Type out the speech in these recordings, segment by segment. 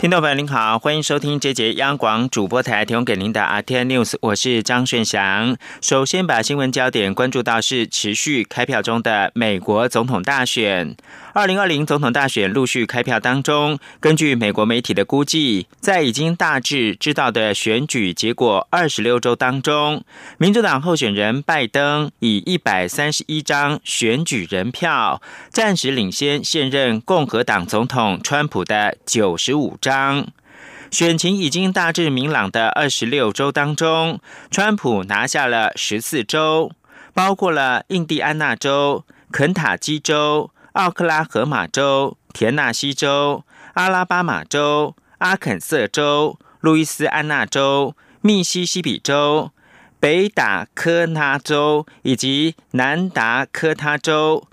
听众朋友您好，欢迎收听这节央广主播台提供给您的 RTI News，我是张顺祥。首先把新闻焦点关注到是持续开票中的美国总统大选。二零二零总统大选陆续开票当中，根据美国媒体的估计，在已经大致知道的选举结果二十六周当中，民主党候选人拜登以一百三十一张选举人票，暂时领先现任共和党总统川普的九十五张。当选情已经大致明朗的二十六州当中，川普拿下了十四州，包括了印第安纳州、肯塔基州。奥克拉荷马州、田纳西州、阿拉巴马州、阿肯色州、路易斯安那州、密西西比州、北达科他州以及南达科他州、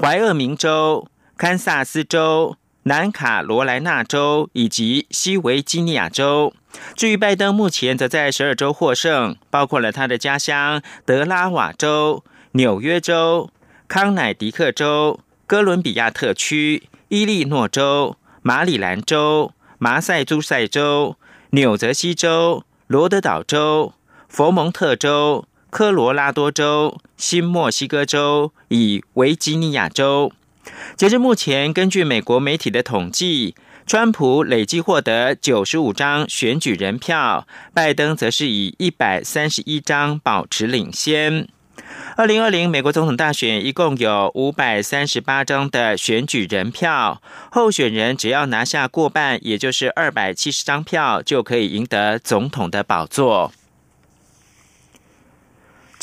怀俄明州、堪萨斯州、南卡罗来纳州以及西维吉尼亚州。至于拜登，目前则在十二州获胜，包括了他的家乡德拉瓦州、纽约州、康乃狄克州。哥伦比亚特区、伊利诺州、马里兰州、马赛诸塞州、纽泽西州、罗德岛州、佛蒙特州、科罗拉多州、新墨西哥州以维吉尼亚州。截至目前，根据美国媒体的统计，川普累计获得九十五张选举人票，拜登则是以一百三十一张保持领先。二零二零美国总统大选一共有五百三十八张的选举人票，候选人只要拿下过半，也就是二百七十张票，就可以赢得总统的宝座。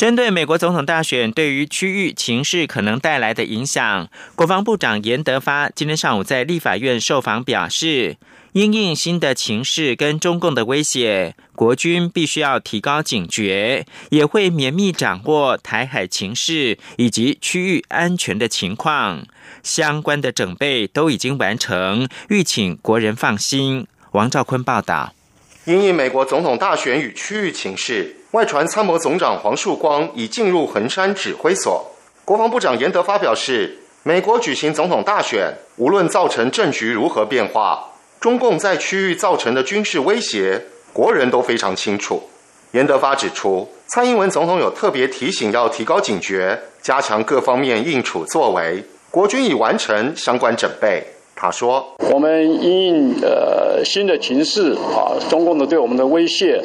针对美国总统大选对于区域情势可能带来的影响，国防部长严德发今天上午在立法院受访表示。因应新的情势跟中共的威胁，国军必须要提高警觉，也会绵密掌握台海情势以及区域安全的情况，相关的准备都已经完成，欲请国人放心。王兆坤报道。因应美国总统大选与区域情势，外传参谋总长黄树光已进入横山指挥所。国防部长严德发表示，美国举行总统大选，无论造成政局如何变化。中共在区域造成的军事威胁，国人都非常清楚。严德发指出，蔡英文总统有特别提醒，要提高警觉，加强各方面应处作为。国军已完成相关准备。他说：“我们因应呃新的情势啊，中共的对我们的威胁，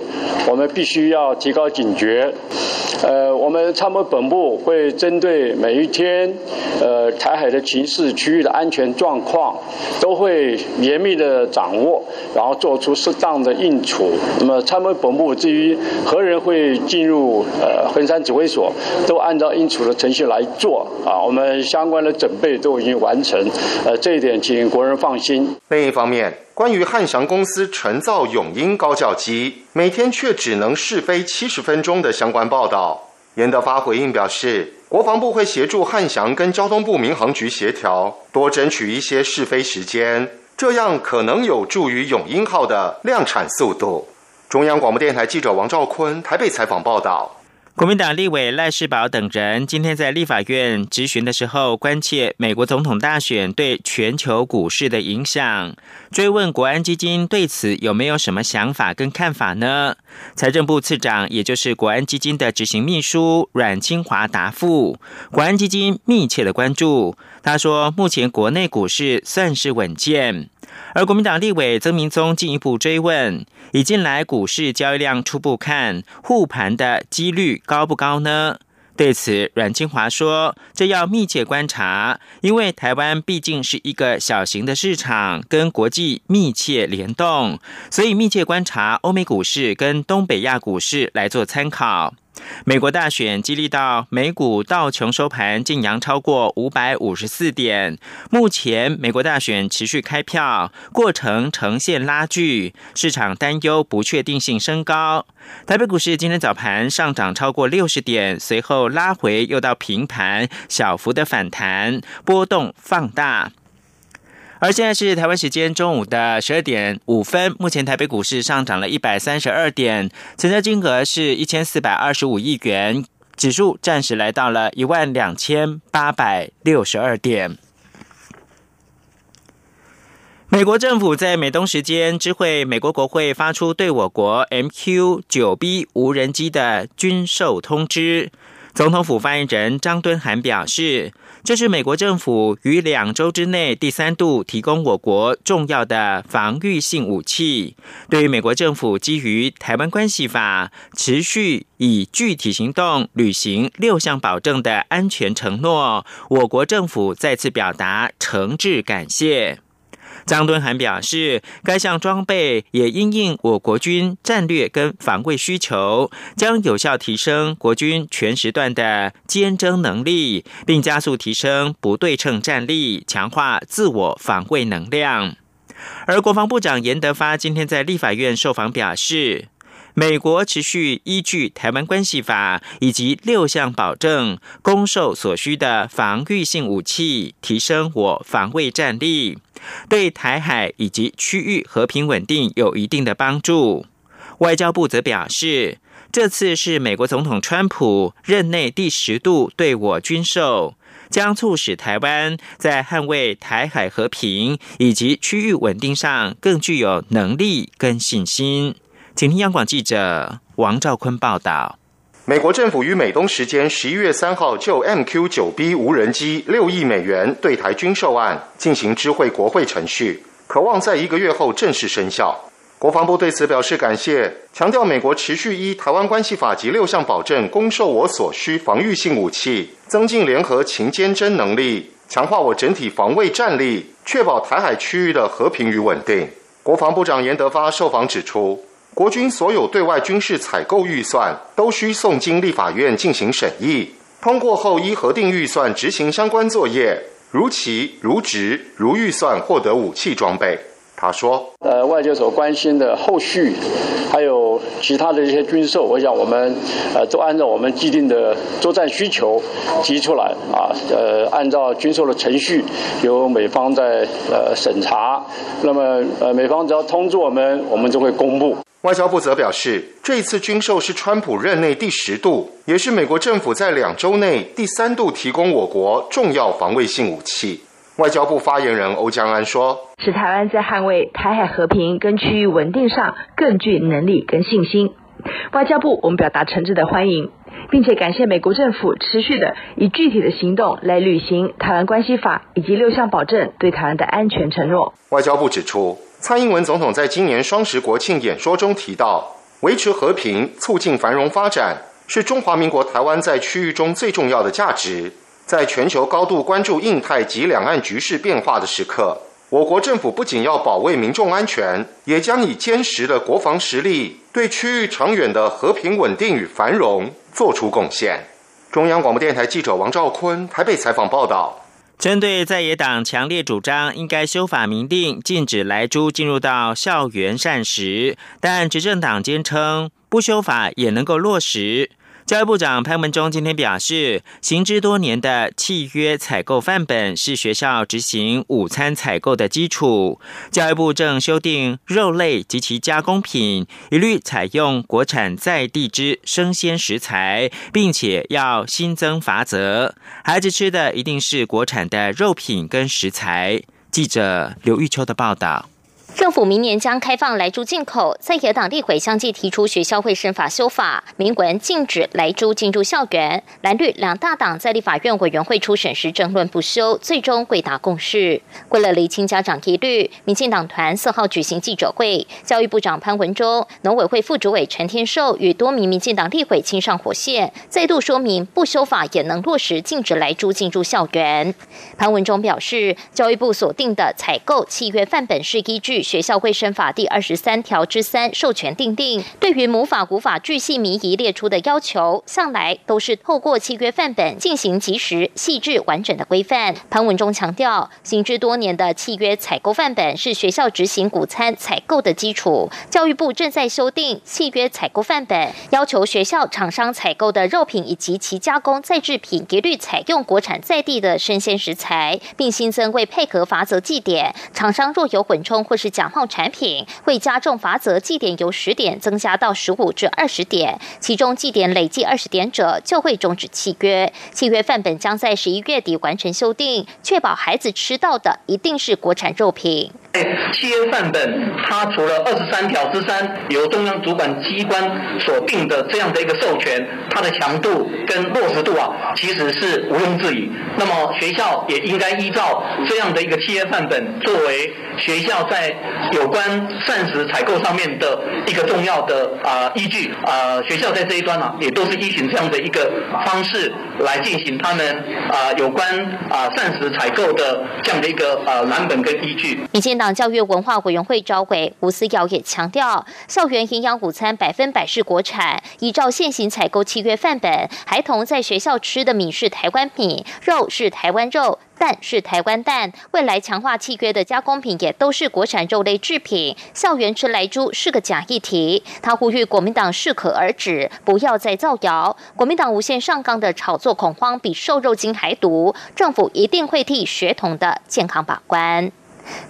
我们必须要提高警觉。呃，我们参谋本部会针对每一天呃台海的情势、区域的安全状况，都会严密的掌握，然后做出适当的应处。那么参谋本部至于何人会进入呃衡山指挥所，都按照应处的程序来做啊。我们相关的准备都已经完成。呃，这一点请。”国人放心。另一方面，关于汉翔公司纯造永鹰高教机，每天却只能试飞七十分钟的相关报道，严德发回应表示，国防部会协助汉翔跟交通部民航局协调，多争取一些试飞时间，这样可能有助于永鹰号的量产速度。中央广播电台记者王兆坤台北采访报道。国民党立委赖世宝等人今天在立法院质询的时候，关切美国总统大选对全球股市的影响，追问国安基金对此有没有什么想法跟看法呢？财政部次长，也就是国安基金的执行秘书阮清华答复，国安基金密切的关注。他说，目前国内股市算是稳健。而国民党立委曾明宗进一步追问：以近来股市交易量初步看，护盘的几率高不高呢？对此，阮清华说：“这要密切观察，因为台湾毕竟是一个小型的市场，跟国际密切联动，所以密切观察欧美股市跟东北亚股市来做参考。”美国大选激励到美股道琼收盘净扬超过五百五十四点。目前美国大选持续开票，过程呈现拉锯，市场担忧不确定性升高。台北股市今天早盘上涨超过六十点，随后拉回又到平盘，小幅的反弹，波动放大。而现在是台湾时间中午的十二点五分，目前台北股市上涨了一百三十二点，成交金额是一千四百二十五亿元，指数暂时来到了一万两千八百六十二点。美国政府在美东时间知会美国国会发出对我国 MQ 九 B 无人机的军售通知。总统府发言人张敦涵表示，这是美国政府于两周之内第三度提供我国重要的防御性武器。对于美国政府基于《台湾关系法》持续以具体行动履行六项保证的安全承诺，我国政府再次表达诚挚感谢。张敦涵表示，该项装备也因应我国军战略跟防卫需求，将有效提升国军全时段的坚争能力，并加速提升不对称战力，强化自我防卫能量。而国防部长严德发今天在立法院受访表示。美国持续依据《台湾关系法》以及六项保证，供售所需的防御性武器，提升我防卫战力，对台海以及区域和平稳定有一定的帮助。外交部则表示，这次是美国总统川普任内第十度对我军售，将促使台湾在捍卫台海和平以及区域稳定上更具有能力跟信心。请听央广记者王兆坤报道。美国政府于美东时间十一月三号就 MQ 九 B 无人机六亿美元对台军售案进行知会国会程序，渴望在一个月后正式生效。国防部对此表示感谢，强调美国持续依台湾关系法及六项保证，供售我所需防御性武器，增进联合勤监侦能力，强化我整体防卫战力，确保台海区域的和平与稳定。国防部长严德发受访指出。国军所有对外军事采购预算都需送经立法院进行审议，通过后依核定预算执行相关作业，如期如职如预算获得武器装备。他说：“呃，外界所关心的后续，还有其他的一些军售，我想我们呃都按照我们既定的作战需求提出来啊，呃，按照军售的程序，由美方在呃审查，那么呃美方只要通知我们，我们就会公布。”外交部则表示，这一次军售是川普任内第十度，也是美国政府在两周内第三度提供我国重要防卫性武器。外交部发言人欧江安说：“使台湾在捍卫台海和平跟区域稳定上更具能力跟信心。”外交部我们表达诚挚的欢迎，并且感谢美国政府持续的以具体的行动来履行《台湾关系法》以及六项保证对台湾的安全承诺。外交部指出。蔡英文总统在今年双十国庆演说中提到，维持和平、促进繁荣发展是中华民国台湾在区域中最重要的价值。在全球高度关注印太及两岸局势变化的时刻，我国政府不仅要保卫民众安全，也将以坚实的国防实力，对区域长远的和平稳定与繁荣做出贡献。中央广播电台记者王兆坤台北采访报道。针对在野党强烈主张应该修法明定禁止来猪进入到校园膳食，但执政党坚称不修法也能够落实。教育部长潘文忠今天表示，行之多年的契约采购范本是学校执行午餐采购的基础。教育部正修订肉类及其加工品，一律采用国产在地之生鲜食材，并且要新增罚则。孩子吃的一定是国产的肉品跟食材。记者刘玉秋的报道。政府明年将开放莱猪进口，在野党立委相继提出学校会审法修法，明文禁止莱猪进入校园。蓝绿两大党在立法院委员会初审时争论不休，最终会达共识。为了厘清家长疑虑，民进党团四号举行记者会，教育部长潘文忠、农委会副主委陈天寿与多名民进党立委亲上火线，再度说明不修法也能落实禁止莱猪进入校园。潘文忠表示，教育部锁定的采购契约范本是依据。学校卫生法第二十三条之三授权定定，对于母法古法巨细靡遗列出的要求，向来都是透过契约范本进行及时、细致、完整的规范。潘文中强调，行之多年的契约采购范本是学校执行午餐采购的基础。教育部正在修订契约采购范本，要求学校厂商采购的肉品以及其加工再制品一律采用国产在地的生鲜食材，并新增为配合法则祭点，厂商若有混充或是假冒产品，会加重罚则计点由十点增加到十五至二十点，其中计点累计二十点者就会终止契约。契约范本将在十一月底完成修订，确保孩子吃到的一定是国产肉品。契约范本，它除了二十三条之三由中央主管机关所定的这样的一个授权，它的强度跟落实度啊，其实是毋庸置疑。那么学校也应该依照这样的一个契约范本，作为学校在有关膳食采购上面的一个重要的啊依据啊。学校在这一端呢，也都是依循这样的一个方式来进行他们啊有关啊膳食采购的这样的一个啊蓝本跟依据。民进党教育文化委员会召委吴思瑶也强调，校园营养午餐百分百是国产，依照现行采购契约范本，孩童在学校吃的米是台湾米，肉是台湾肉。蛋是台湾蛋，未来强化契约的加工品也都是国产肉类制品。校园吃来猪是个假议题，他呼吁国民党适可而止，不要再造谣。国民党无限上纲的炒作恐慌，比瘦肉精还毒。政府一定会替学童的健康把关。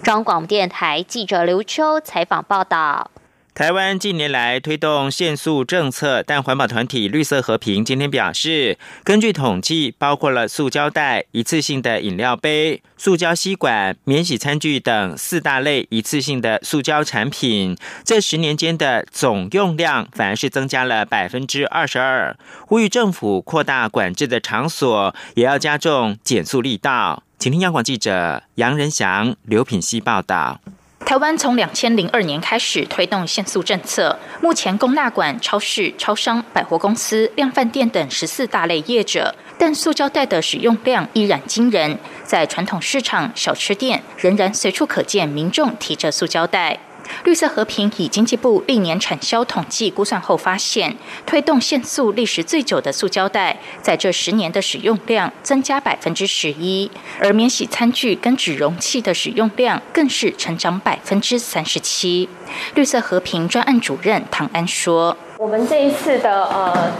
中央广播电台记者刘秋采访报道。台湾近年来推动限塑政策，但环保团体绿色和平今天表示，根据统计，包括了塑胶袋、一次性的饮料杯、塑胶吸管、免洗餐具等四大类一次性的塑胶产品，这十年间的总用量反而是增加了百分之二十二。呼吁政府扩大管制的场所，也要加重减速力道。请听央广记者杨仁祥、刘品希报道。台湾从两千零二年开始推动限塑政策，目前供纳馆、超市、超商、百货公司、量贩店等十四大类业者，但塑胶袋的使用量依然惊人，在传统市场、小吃店仍然随处可见民众提着塑胶袋。绿色和平以经济部历年产销统计估算后发现，推动限塑历时最久的塑胶袋，在这十年的使用量增加百分之十一，而免洗餐具跟纸容器的使用量更是成长百分之三十七。绿色和平专案主任唐安说：“我们这一次的呃。”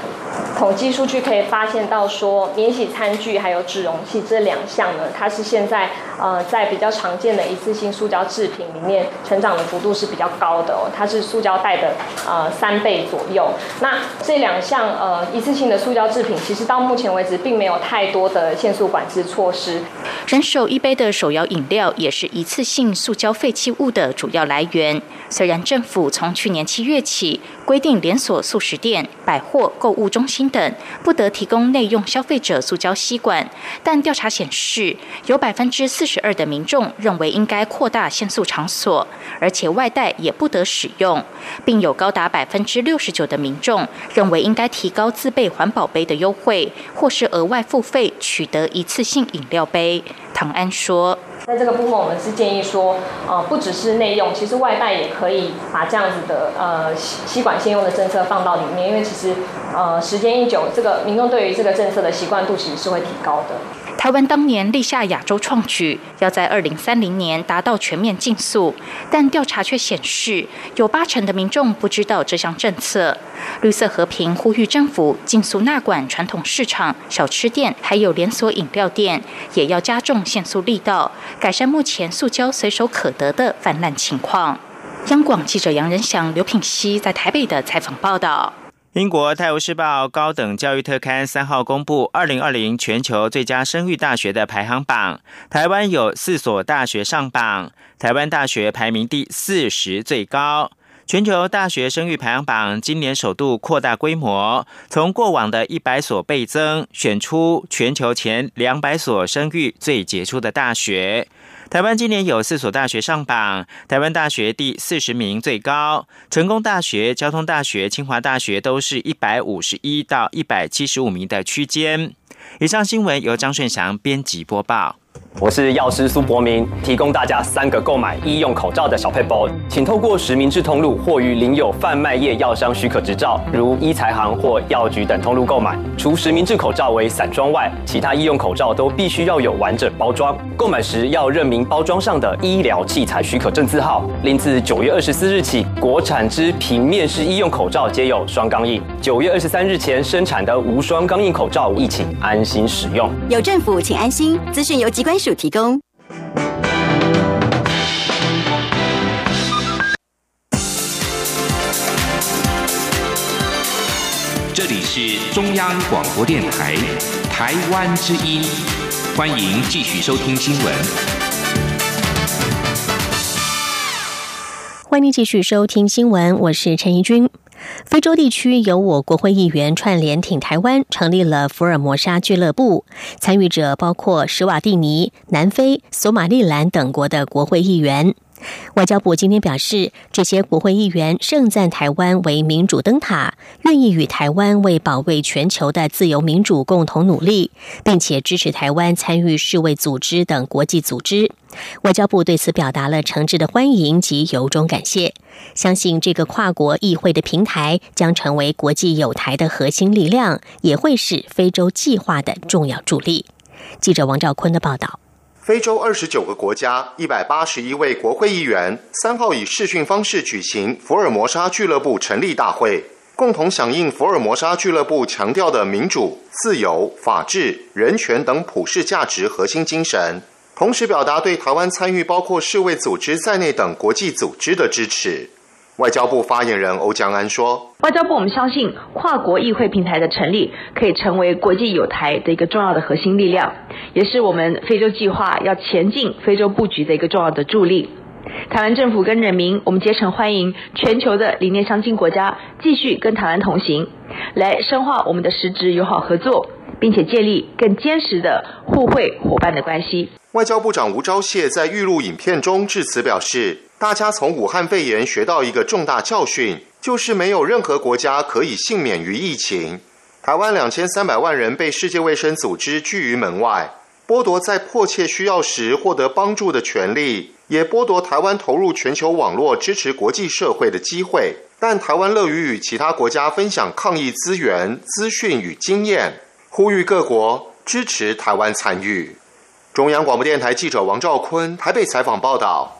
统计数据可以发现到，说免洗餐具还有纸容器这两项呢，它是现在呃在比较常见的一次性塑胶制品里面成长的幅度是比较高的哦，它是塑胶袋的呃三倍左右。那这两项呃一次性的塑胶制品，其实到目前为止并没有太多的限塑管制措施。人手一杯的手摇饮料也是一次性塑胶废弃物的主要来源。虽然政府从去年七月起规定连锁素食店、百货、购物中心等不得提供内用消费者塑胶吸管，但调查显示，有百分之四十二的民众认为应该扩大限塑场所，而且外带也不得使用，并有高达百分之六十九的民众认为应该提高自备环保杯的优惠，或是额外付费取得一次性饮料杯。唐安说。在这个部分，我们是建议说，呃，不只是内用，其实外带也可以把这样子的呃吸管先用的政策放到里面，因为其实呃时间一久，这个民众对于这个政策的习惯度其实是会提高的。台湾当年立下亚洲创举，要在二零三零年达到全面禁塑，但调查却显示，有八成的民众不知道这项政策。绿色和平呼吁政府禁塑纳管传统市场、小吃店，还有连锁饮料店，也要加重限塑力道，改善目前塑胶随手可得的泛滥情况。央广记者杨仁祥、刘品熙在台北的采访报道。英国《泰晤士报》高等教育特刊三号公布二零二零全球最佳声誉大学的排行榜，台湾有四所大学上榜，台湾大学排名第四十最高。全球大学声誉排行榜今年首度扩大规模，从过往的一百所倍增，选出全球前两百所声誉最杰出的大学。台湾今年有四所大学上榜，台湾大学第四十名最高，成功大学、交通大学、清华大学都是一百五十一到一百七十五名的区间。以上新闻由张顺祥编辑播报。我是药师苏博明，提供大家三个购买医用口罩的小配包，请透过实名制通路或与领有贩卖业药商许可执照，如医材行或药局等通路购买。除实名制口罩为散装外，其他医用口罩都必须要有完整包装。购买时要认明包装上的医疗器材许可证字号。另自九月二十四日起，国产之平面式医用口罩皆有双钢印。九月二十三日前生产的无双钢印口罩，亦请安心使用。有政府，请安心。资讯由机关署提供。这里是中央广播电台台湾之音，欢迎继续收听新闻。欢迎继续收听新闻，我是陈怡君。非洲地区由我国会议员串联挺台湾，成立了福尔摩沙俱乐部，参与者包括史瓦蒂尼、南非、索马利兰等国的国会议员。外交部今天表示，这些国会议员盛赞台湾为民主灯塔，愿意与台湾为保卫全球的自由民主共同努力，并且支持台湾参与世卫组织等国际组织。外交部对此表达了诚挚的欢迎及由衷感谢，相信这个跨国议会的平台将成为国际友台的核心力量，也会是非洲计划的重要助力。记者王兆坤的报道。非洲二十九个国家一百八十一位国会议员三号以视讯方式举行福尔摩沙俱乐部成立大会，共同响应福尔摩沙俱乐部强调的民主、自由、法治、人权等普世价值核心精神，同时表达对台湾参与包括世卫组织在内等国际组织的支持。外交部发言人欧江安说：“外交部我们相信跨国议会平台的成立，可以成为国际友台的一个重要的核心力量，也是我们非洲计划要前进非洲布局的一个重要的助力。台湾政府跟人民，我们竭诚欢迎全球的理念相近国家继续跟台湾同行，来深化我们的实质友好合作，并且建立更坚实的互惠伙伴的关系。”外交部长吴钊燮在预录影片中致辞表示。大家从武汉肺炎学到一个重大教训，就是没有任何国家可以幸免于疫情。台湾两千三百万人被世界卫生组织拒于门外，剥夺在迫切需要时获得帮助的权利，也剥夺台湾投入全球网络支持国际社会的机会。但台湾乐于与其他国家分享抗疫资源、资讯与经验，呼吁各国支持台湾参与。中央广播电台记者王兆坤台北采访报道。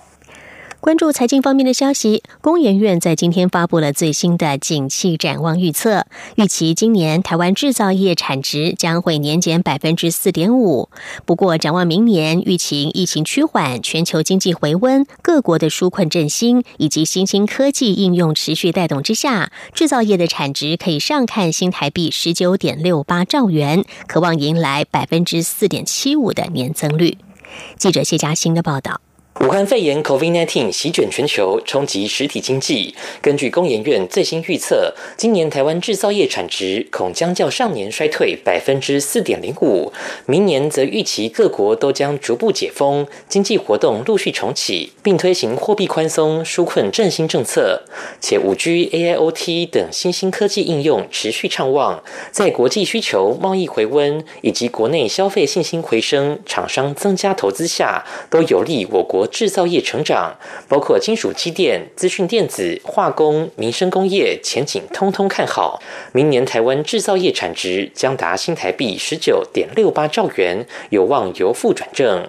关注财经方面的消息，工研院在今天发布了最新的景气展望预测，预期今年台湾制造业产值将会年减百分之四点五。不过，展望明年，疫情疫情趋缓，全球经济回温，各国的纾困振兴以及新兴科技应用持续带动之下，制造业的产值可以上看新台币十九点六八兆元，渴望迎来百分之四点七五的年增率。记者谢嘉欣的报道。武汉肺炎 （COVID-19） 席卷全球，冲击实体经济。根据工研院最新预测，今年台湾制造业产值恐将较上年衰退百分之四点零五。明年则预期各国都将逐步解封，经济活动陆续重启，并推行货币宽松、纾困振兴政策。且五 G、AIoT 等新兴科技应用持续畅旺，在国际需求、贸易回温以及国内消费信心回升、厂商增加投资下，都有利我国。制造业成长，包括金属机电、资讯电子、化工、民生工业前景通通看好。明年台湾制造业产值将达新台币十九点六八兆元，有望由负转正。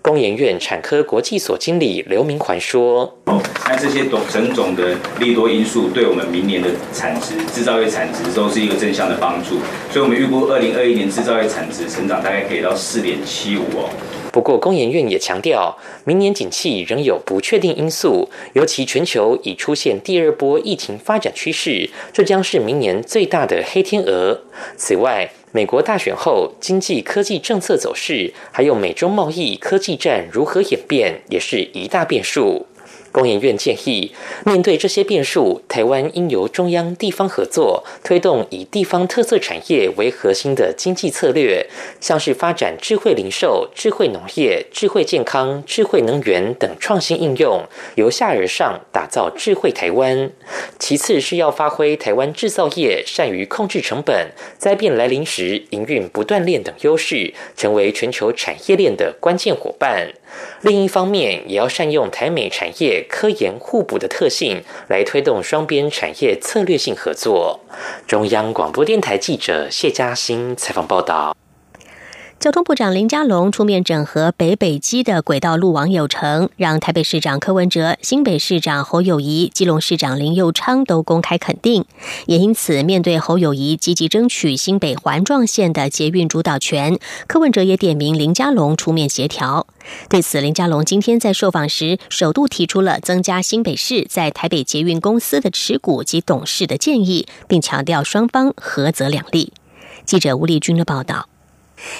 工研院产科国际所经理刘明环说：“哦那这些种种种的利多因素，对我们明年的产值、制造业产值都是一个正向的帮助。所以，我们预估二零二一年制造业产值成长大概可以到四点七五哦。”不过，工研院也强调，明年景气仍有不确定因素，尤其全球已出现第二波疫情发展趋势，这将是明年最大的黑天鹅。此外，美国大选后经济科技政策走势，还有美中贸易科技战如何演变，也是一大变数。工研院建议，面对这些变数，台湾应由中央地方合作，推动以地方特色产业为核心的经济策略，像是发展智慧零售、智慧农业、智慧健康、智慧能源等创新应用，由下而上打造智慧台湾。其次是要发挥台湾制造业善于控制成本、灾变来临时营运不断链等优势，成为全球产业链的关键伙伴。另一方面，也要善用台美产业科研互补的特性，来推动双边产业策略性合作。中央广播电台记者谢嘉欣采访报道。交通部长林佳龙出面整合北北基的轨道路网有成，让台北市长柯文哲、新北市长侯友谊、基隆市长林佑昌都公开肯定。也因此，面对侯友谊积极争取新北环状线的捷运主导权，柯文哲也点名林佳龙出面协调。对此，林佳龙今天在受访时，首度提出了增加新北市在台北捷运公司的持股及董事的建议，并强调双方合则两利。记者吴丽君的报道。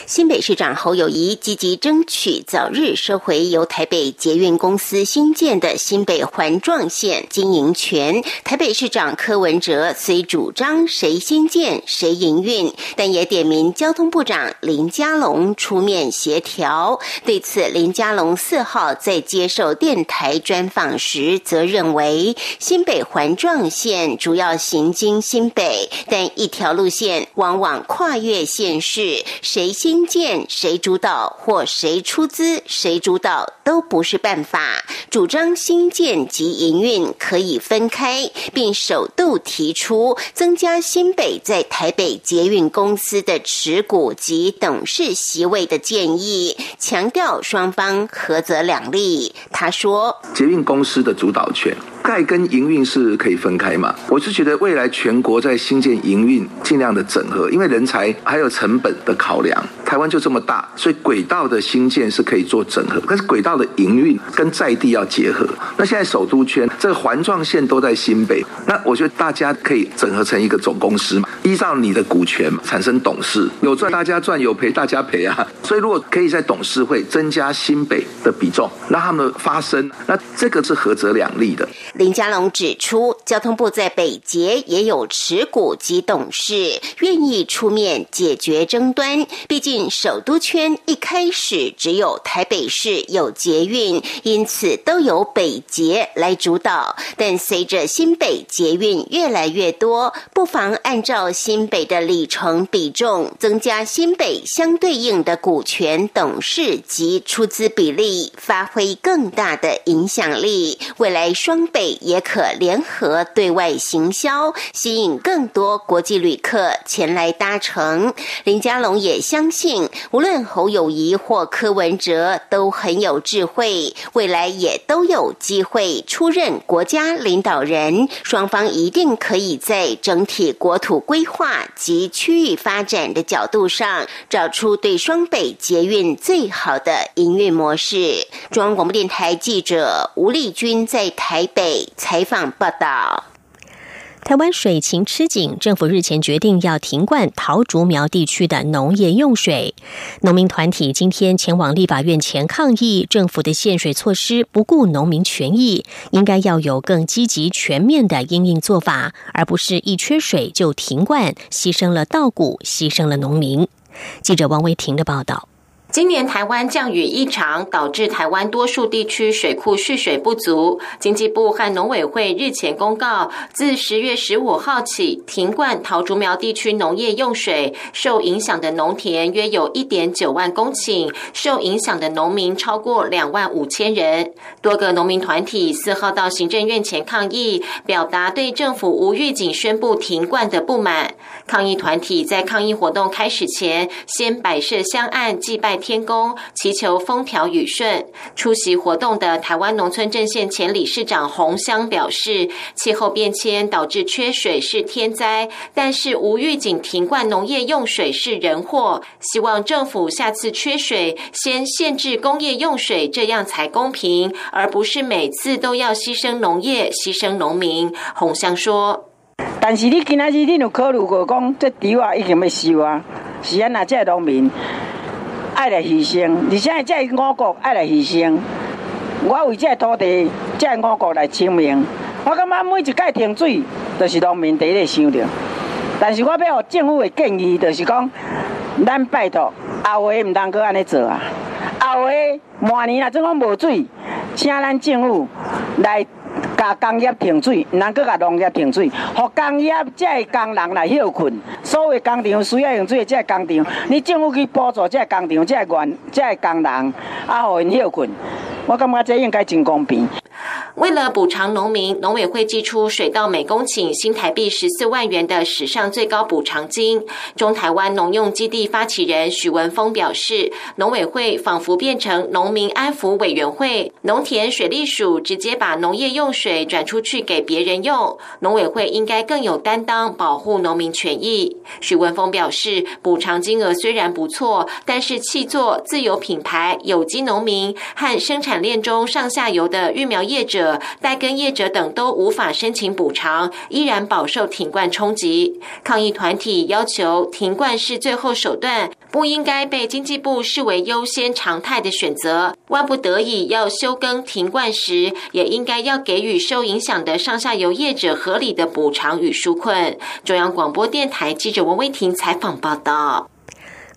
新北市长侯友谊积极争取早日收回由台北捷运公司新建的新北环状线经营权。台北市长柯文哲虽主张谁新建谁营运，但也点名交通部长林佳龙出面协调。对此，林佳龙四号在接受电台专访时，则认为新北环状线主要行经新北，但一条路线往往跨越县市，谁。谁新建谁主导或谁出资谁主导都不是办法。主张新建及营运可以分开，并首度提出增加新北在台北捷运公司的持股及董事席位的建议，强调双方合则两利。他说：“捷运公司的主导权。”盖跟营运是可以分开嘛？我是觉得未来全国在新建营运尽量的整合，因为人才还有成本的考量。台湾就这么大，所以轨道的新建是可以做整合，但是轨道的营运跟在地要结合。那现在首都圈这个环状线都在新北，那我觉得大家可以整合成一个总公司嘛，依照你的股权产生董事，有赚大家赚，有赔大家赔啊。所以如果可以在董事会增加新北的比重，让他们发声，那这个是合则两利的。林佳龙指出，交通部在北捷也有持股及董事，愿意出面解决争端。毕竟首都圈一开始只有台北市有捷运，因此都由北捷来主导。但随着新北捷运越来越多，不妨按照新北的里程比重，增加新北相对应的股权、董事及出资比例，发挥更大的影响力。未来双北。也可联合对外行销，吸引更多国际旅客前来搭乘。林佳龙也相信，无论侯友谊或柯文哲都很有智慧，未来也都有机会出任国家领导人。双方一定可以在整体国土规划及区域发展的角度上，找出对双北捷运最好的营运模式。中央广播电台记者吴丽君在台北。采访报道：台湾水情吃紧，政府日前决定要停灌桃竹苗地区的农业用水。农民团体今天前往立法院前抗议，政府的限水措施不顾农民权益，应该要有更积极全面的应应做法，而不是一缺水就停灌，牺牲了稻谷，牺牲了农民。记者王维婷的报道。今年台湾降雨异常，导致台湾多数地区水库蓄水不足。经济部和农委会日前公告，自十月十五号起停灌桃竹苗地区农业用水，受影响的农田约有一点九万公顷，受影响的农民超过两万五千人。多个农民团体四号到行政院前抗议，表达对政府无预警宣布停灌的不满。抗议团体在抗议活动开始前，先摆设香案祭拜。天公祈求风调雨顺。出席活动的台湾农村阵线前理事长洪香表示，气候变迁导致缺水是天灾，但是无预警停灌农业用水是人祸。希望政府下次缺水先限制工业用水，这样才公平，而不是每次都要牺牲农业、牺牲农民。洪香说：“但是你今仔日你有考虑过讲，这地啊已经要收啊，是安那这农民？”爱来牺牲，而且这五国爱来牺牲，我为这土地、这五国来清明。我感觉每一届停水，都是农民第一个想到。但是我要给政府的建议，就是讲，咱拜托后下唔通搁安尼做啊！后下明年啊，总讲无水，请咱政府来。甲工业停水，唔通搁甲农业停水，互工业才工人来休困。所有工厂需要用水，才工厂，你政府去补助这工厂，这员，这工人，啊，互因休困。我感觉这应该真公平。为了补偿农民，农委会寄出水稻每公顷新台币十四万元的史上最高补偿金。中台湾农用基地发起人许文峰表示，农委会仿佛变成农民安抚委员会，农田水利署直接把农业用水转出去给别人用。农委会应该更有担当，保护农民权益。许文峰表示，补偿金额虽然不错，但是气作、自有品牌、有机农民和生产链中上下游的育苗业者。代耕业者等都无法申请补偿，依然饱受停灌冲击。抗议团体要求停灌是最后手段，不应该被经济部视为优先常态的选择。万不得已要休耕停灌时，也应该要给予受影响的上下游业者合理的补偿与纾困。中央广播电台记者王威婷采访报道。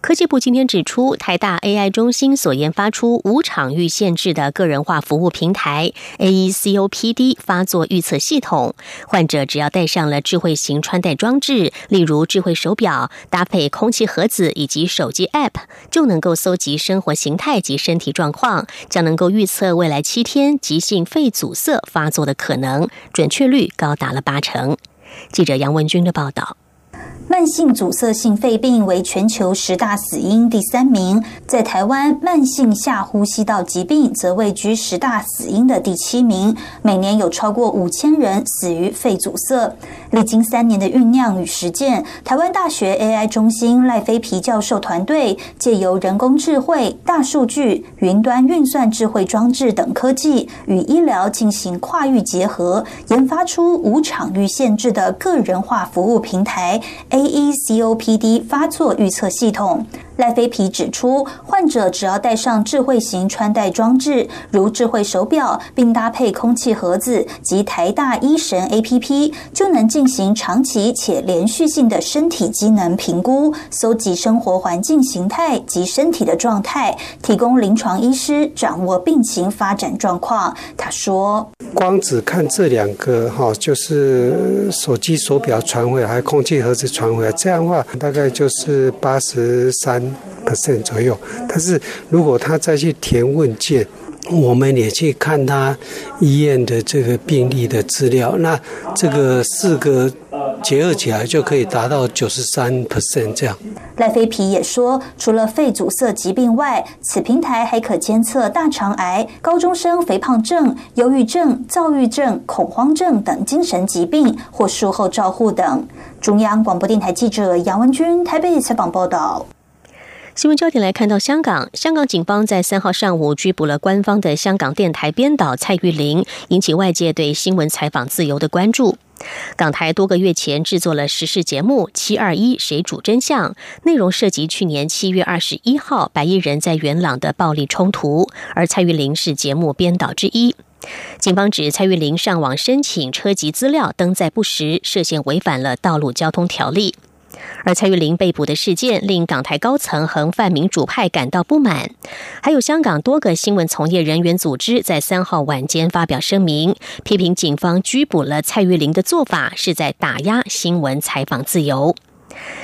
科技部今天指出，台大 AI 中心所研发出无场域限制的个人化服务平台 AECOPD 发作预测系统，患者只要戴上了智慧型穿戴装置，例如智慧手表，搭配空气盒子以及手机 App，就能够搜集生活形态及身体状况，将能够预测未来七天急性肺阻塞发作的可能，准确率高达了八成。记者杨文军的报道。慢性阻塞性肺病为全球十大死因第三名，在台湾，慢性下呼吸道疾病则位居十大死因的第七名。每年有超过五千人死于肺阻塞。历经三年的酝酿与实践，台湾大学 AI 中心赖飞皮教授团队借由人工智慧、大数据、云端运算智慧装置等科技，与医疗进行跨域结合，研发出无场域限制的个人化服务平台 A。AECOPD 发作预测系统，赖飞皮指出，患者只要戴上智慧型穿戴装置，如智慧手表，并搭配空气盒子及台大医神 APP，就能进行长期且连续性的身体机能评估，搜集生活环境形态及身体的状态，提供临床医师掌握病情发展状况。他说：“光只看这两个哈，就是手机手表传回来，还空气盒子传。”传回来，这样的话大概就是八十三 percent 左右。但是如果他再去填问卷，我们也去看他医院的这个病例的资料，那这个四个结合起来就可以达到九十三 percent 这样。赖飞皮也说，除了肺阻塞疾病外，此平台还可监测大肠癌、高中生肥胖症、忧郁症、躁郁症、恐慌症等精神疾病或术后照护等。中央广播电台记者杨文君台北采访报道。新闻焦点来看到香港，香港警方在三号上午拘捕了官方的香港电台编导蔡玉玲，引起外界对新闻采访自由的关注。港台多个月前制作了时事节目《七二一谁主真相》，内容涉及去年七月二十一号白衣人在元朗的暴力冲突，而蔡玉玲是节目编导之一。警方指蔡玉玲上网申请车籍资料登载不实，涉嫌违反了道路交通条例。而蔡玉玲被捕的事件令港台高层和泛民主派感到不满，还有香港多个新闻从业人员组织在三号晚间发表声明，批评警方拘捕了蔡玉玲的做法是在打压新闻采访自由。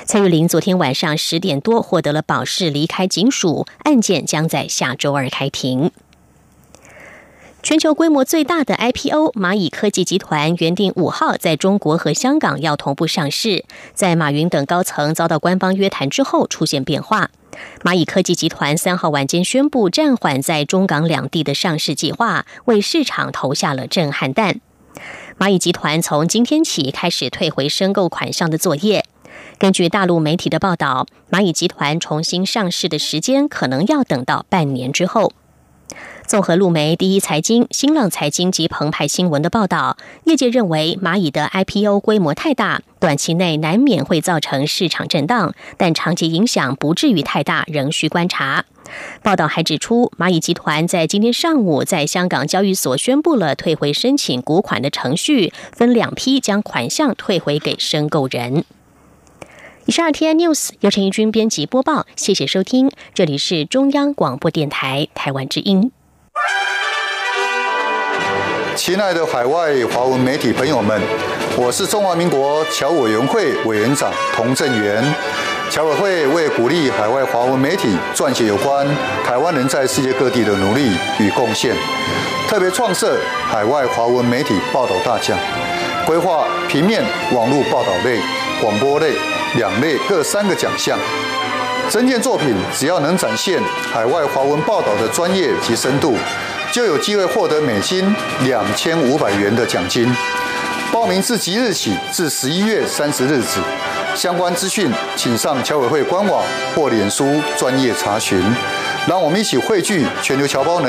蔡玉玲昨天晚上十点多获得了保释，离开警署，案件将在下周二开庭。全球规模最大的 IPO 蚂蚁科技集团原定五号在中国和香港要同步上市，在马云等高层遭到官方约谈之后出现变化。蚂蚁科技集团三号晚间宣布暂缓在中港两地的上市计划，为市场投下了震撼弹。蚂蚁集团从今天起开始退回申购款项的作业。根据大陆媒体的报道，蚂蚁集团重新上市的时间可能要等到半年之后。综合路媒、第一财经、新浪财经及澎湃新闻的报道，业界认为蚂蚁的 IPO 规模太大，短期内难免会造成市场震荡，但长期影响不至于太大，仍需观察。报道还指出，蚂蚁集团在今天上午在香港交易所宣布了退回申请股款的程序，分两批将款项退回给申购人。以上 T N News 由陈怡君编辑播报，谢谢收听，这里是中央广播电台台湾之音。亲爱的海外华文媒体朋友们，我是中华民国侨委员会委员长童振源。侨委会为鼓励海外华文媒体撰写有关台湾人在世界各地的努力与贡献，特别创设海外华文媒体报道大奖，规划平面、网络报道类、广播类两类各三个奖项。整件作品只要能展现海外华文报道的专业及深度，就有机会获得美金两千五百元的奖金。报名自即日起至十一月三十日止。相关资讯，请上侨委会官网或脸书专业查询。让我们一起汇聚全球侨胞能